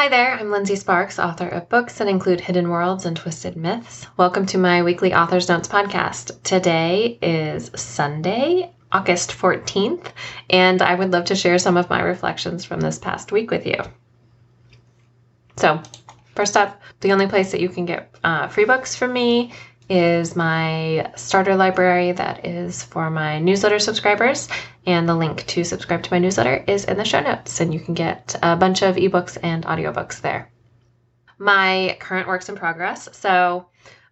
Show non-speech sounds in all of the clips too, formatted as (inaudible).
Hi there, I'm Lindsay Sparks, author of books that include Hidden Worlds and Twisted Myths. Welcome to my weekly Author's Notes podcast. Today is Sunday, August 14th, and I would love to share some of my reflections from this past week with you. So, first up, the only place that you can get uh, free books from me is my starter library that is for my newsletter subscribers. And the link to subscribe to my newsletter is in the show notes. And you can get a bunch of ebooks and audiobooks there. My current works in progress. So,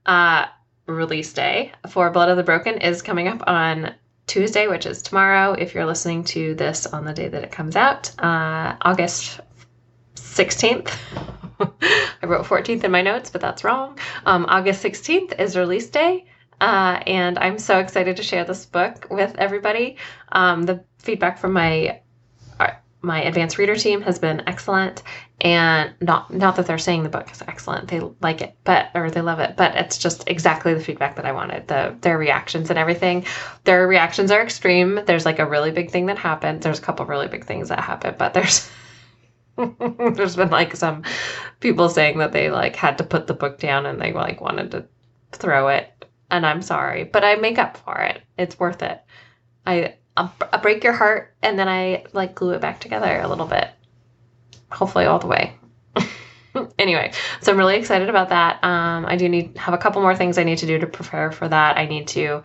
uh, release day for Blood of the Broken is coming up on Tuesday, which is tomorrow. If you're listening to this on the day that it comes out, uh, August 16th. (laughs) I wrote 14th in my notes, but that's wrong. Um, August 16th is release day. Uh, and I'm so excited to share this book with everybody. Um, the feedback from my uh, my advanced reader team has been excellent, and not not that they're saying the book is excellent. They like it, but or they love it, but it's just exactly the feedback that I wanted. The their reactions and everything. Their reactions are extreme. There's like a really big thing that happened. There's a couple really big things that happened, but there's (laughs) (laughs) There's been like some people saying that they like had to put the book down and they like wanted to throw it. And I'm sorry, but I make up for it. It's worth it. I I break your heart and then I like glue it back together a little bit. Hopefully all the way. (laughs) anyway, so I'm really excited about that. Um, I do need have a couple more things I need to do to prepare for that. I need to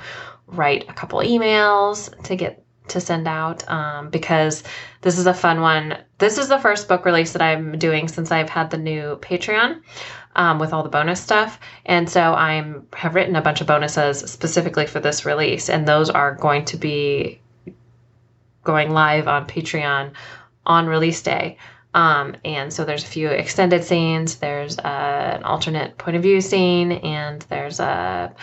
write a couple emails to get to send out um, because this is a fun one. This is the first book release that I'm doing since I've had the new Patreon um, with all the bonus stuff, and so I'm have written a bunch of bonuses specifically for this release, and those are going to be going live on Patreon on release day. Um, and so there's a few extended scenes. There's uh, an alternate point of view scene, and there's a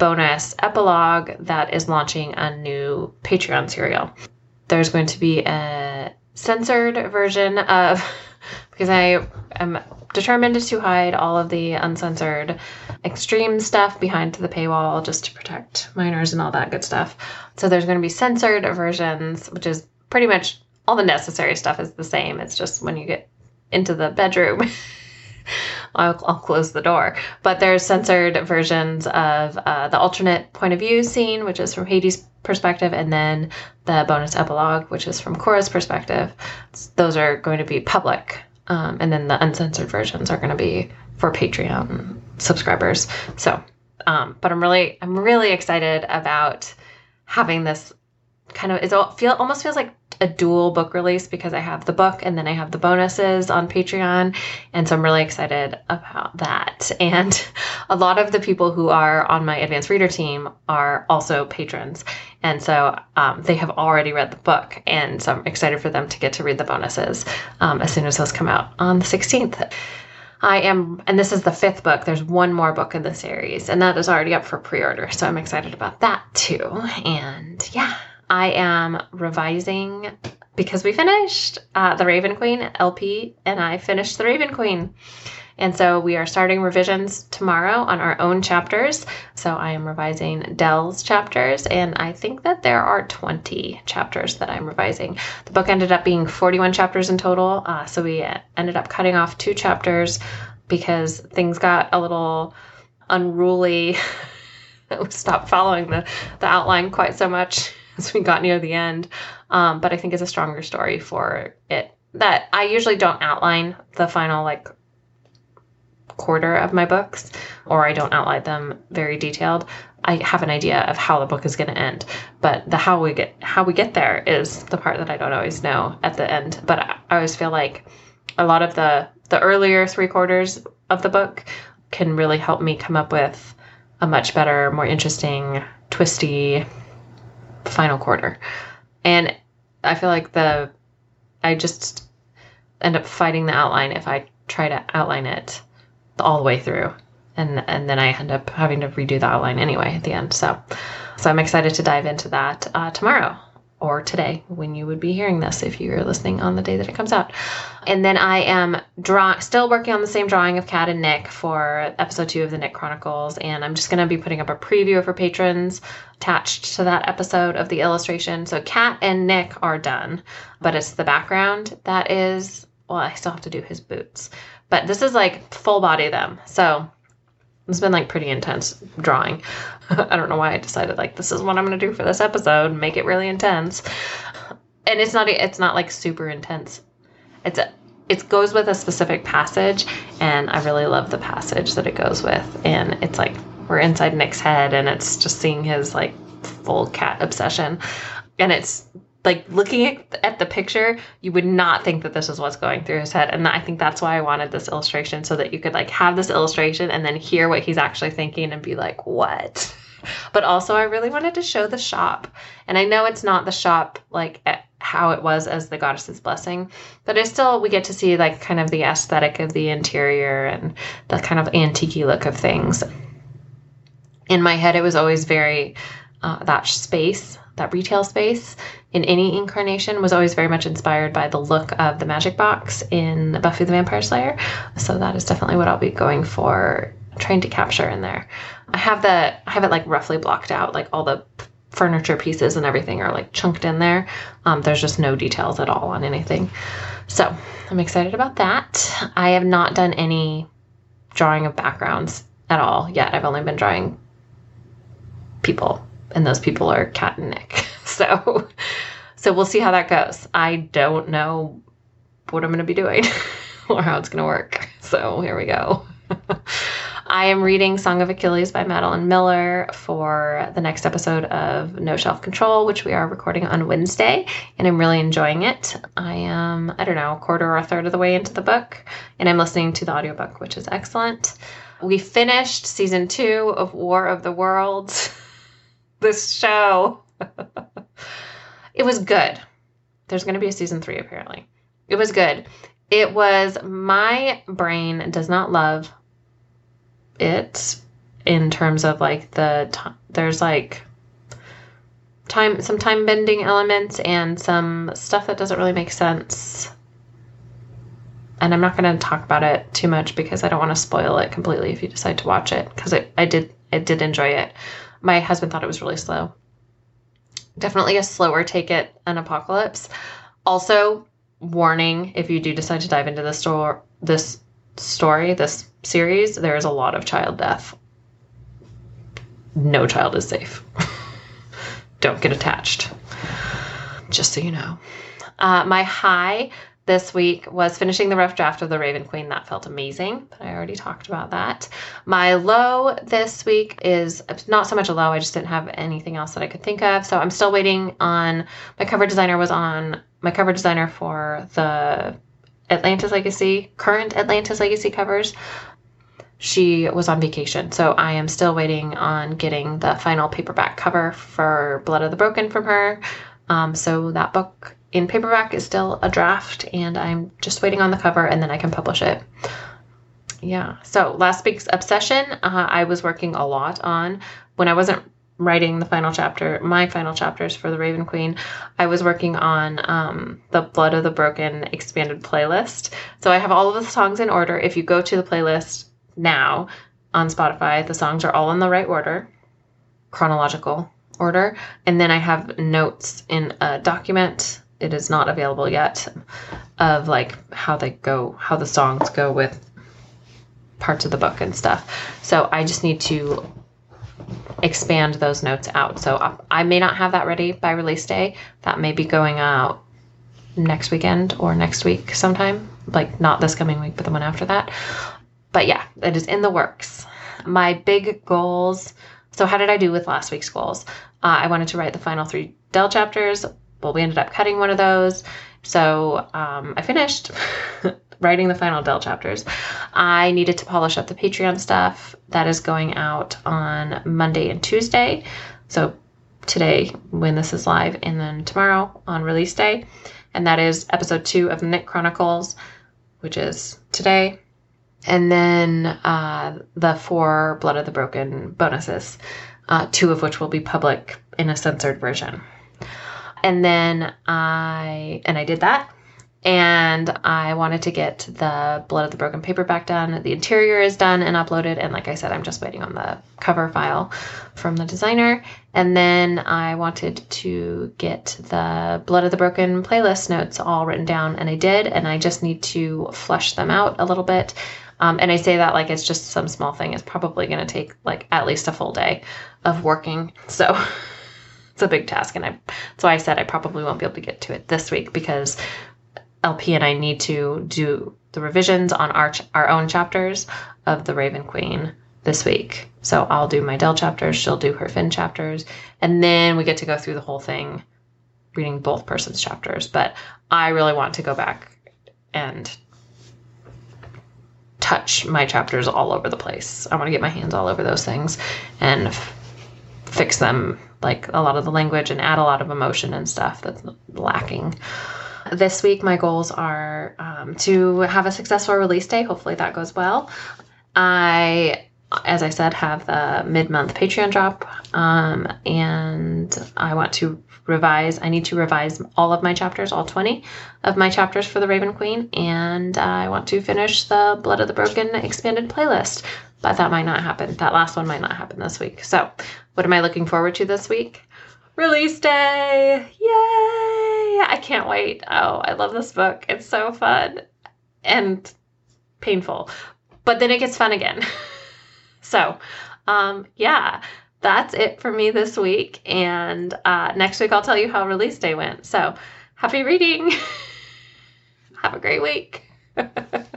bonus epilogue that is launching a new Patreon serial. There's going to be a censored version of, (laughs) because I am determined to hide all of the uncensored extreme stuff behind the paywall just to protect minors and all that good stuff. So there's going to be censored versions, which is pretty much all the necessary stuff is the same. It's just when you get into the bedroom. (laughs) I'll, I'll, close the door. But there's censored versions of uh, the alternate point of view scene, which is from Hades' perspective, and then the bonus epilogue, which is from Cora's perspective. Those are going to be public, um, and then the uncensored versions are going to be for Patreon subscribers. So, um, but I'm really, I'm really excited about having this kind of. It feel almost feels like a dual book release because I have the book and then I have the bonuses on Patreon. And so I'm really excited about that. (laughs) And a lot of the people who are on my advanced reader team are also patrons. And so um, they have already read the book. And so I'm excited for them to get to read the bonuses um, as soon as those come out on the 16th. I am, and this is the fifth book. There's one more book in the series, and that is already up for pre order. So I'm excited about that too. And yeah, I am revising because we finished uh, The Raven Queen LP, and I finished The Raven Queen. And so we are starting revisions tomorrow on our own chapters. So I am revising Dell's chapters, and I think that there are 20 chapters that I'm revising. The book ended up being 41 chapters in total. Uh, so we ended up cutting off two chapters because things got a little unruly. (laughs) stopped following the, the outline quite so much we got near the end. Um, but I think it's a stronger story for it. That I usually don't outline the final like quarter of my books, or I don't outline them very detailed. I have an idea of how the book is going to end, but the how we get how we get there is the part that I don't always know at the end. But I, I always feel like a lot of the the earlier three quarters of the book can really help me come up with a much better, more interesting, twisty final quarter. And I feel like the I just end up fighting the outline if I try to outline it all the way through. And and then I end up having to redo the outline anyway at the end. So so I'm excited to dive into that uh, tomorrow or today when you would be hearing this if you're listening on the day that it comes out. And then I am draw still working on the same drawing of Kat and Nick for episode two of the Nick Chronicles, and I'm just gonna be putting up a preview for patrons attached to that episode of the illustration. So Kat and Nick are done, but it's the background that is well, I still have to do his boots, but this is like full body them. So it's been like pretty intense drawing. (laughs) I don't know why I decided like this is what I'm going to do for this episode, make it really intense. And it's not it's not like super intense. It's a it goes with a specific passage and I really love the passage that it goes with and it's like we're inside Nick's head and it's just seeing his like full cat obsession and it's like looking at, the picture you would not think that this is what's going through his head. And i think that's why i wanted this illustration so that you could like have this illustration and then hear what he's actually thinking and be like what? (laughs) But also i really wanted to show the shop. And i know it's not the shop like how it was as the goddess's blessing but it's still we get to see like kind of the aesthetic of the interior and the kind of antique look of things. In my head it was always very uh, that space that retail space in any incarnation was always very much inspired by the look of the magic box in Buffy the Vampire Slayer. So that is definitely what I'll be going for trying to capture in there. I have the I have it like roughly blocked out, like all the furniture pieces and everything are like chunked in there. Um, there's just no details at all on anything. So I'm excited about that. I have not done any drawing of backgrounds at all yet. I've only been drawing people, and those people are Kat and Nick. (laughs) So, so we'll see how that goes. I don't know what I'm going to be doing (laughs) or how it's going to work. So here we go. (laughs) I am reading Song of Achilles by Madeline Miller for the next episode of No Shelf Control, which we are recording on Wednesday, and I'm really enjoying it. I am, I don't know, a quarter or a third of the way into the book, and I'm listening to the audiobook, which is excellent. We finished season two of War of the Worlds. This show (laughs) it was good. There's going to be a season three, apparently. It was good. It was, my brain does not love it in terms of like the, there's like time, some time bending elements and some stuff that doesn't really make sense. And I'm not going to talk about it too much because I don't want to spoil it completely if you decide to watch it because I did, I did enjoy it. My husband thought it was really slow definitely a slower take it an apocalypse. Also, warning if you do decide to dive into the store this story, this series, there is a lot of child death. No child is safe. (laughs) Don't get attached. Just so you know. Uh, my high this week was finishing the rough draft of The Raven Queen. That felt amazing, but I already talked about that. My low this week is not so much a low, I just didn't have anything else that I could think of. So I'm still waiting on my cover designer was on my cover designer for the Atlantis Legacy, current Atlantis Legacy covers. She was on vacation, so I am still waiting on getting the final paperback cover for Blood of the Broken from her. Um, so that book in paperback is still a draft, and I'm just waiting on the cover, and then I can publish it. Yeah. So last week's obsession, uh, I was working a lot on when I wasn't writing the final chapter, my final chapters for the Raven Queen. I was working on um, the Blood of the Broken expanded playlist. So I have all of the songs in order. If you go to the playlist now on Spotify, the songs are all in the right order, chronological order. And then I have notes in a document it is not available yet of like how they go how the songs go with parts of the book and stuff. So i just need to expand those notes out. So i may not have that ready by release day. That may be going out next weekend or next week sometime. Like not this coming week but the one after that. But yeah it is in the works. My big goals so how did i do with last week's goals? Uh, i wanted to write the final three Dell chapters well, we ended up cutting one of those. So um, I finished (laughs) writing the final Dell chapters. I needed to polish up the Patreon stuff that is going out on Monday and Tuesday. So today, when this is live, and then tomorrow on release day. And that is episode two of Nick Chronicles, which is today. And then uh, the four Blood of the Broken bonuses, uh, two of which will be public in a censored version. And then I and I did that. and I wanted to get the Blood of the Broken paperback done. The interior is done and uploaded, and like I said, I'm just waiting on the cover file from the designer. And then I wanted to get the Blood of the Broken playlist notes all written down, and I did, and I just need to flush them out a little bit. Um, and I say that like it's just some small thing. It's probably going to take like at least a full day of working. So (laughs) it's a big task, and I why I said I probably won't be able to get to it this week because LP and I need to do the revisions on our our own chapters of the Raven Queen this week. So I'll do my Dell chapters, she'll do her Finn chapters, and then we get to go through the whole thing reading both persons chapters. But I really want to go back and touch my chapters all over the place. I want to get my hands all over those things and f- fix them like a lot of the language and add a lot of emotion and stuff that's lacking. This week, my goals are um, to have a successful release day. Hopefully, that goes well. I, as I said, have the mid month Patreon drop, um, and I want to revise. I need to revise all of my chapters, all 20 of my chapters for the Raven Queen, and I want to finish the Blood of the Broken expanded playlist. But that might not happen. That last one might not happen this week. So, what am I looking forward to this week? Release day! Yay! I can't wait. Oh, I love this book. It's so fun and painful. But then it gets fun again. (laughs) so, um, yeah, that's it for me this week. And uh, next week, I'll tell you how release day went. So, happy reading. (laughs) Have a great week. (laughs)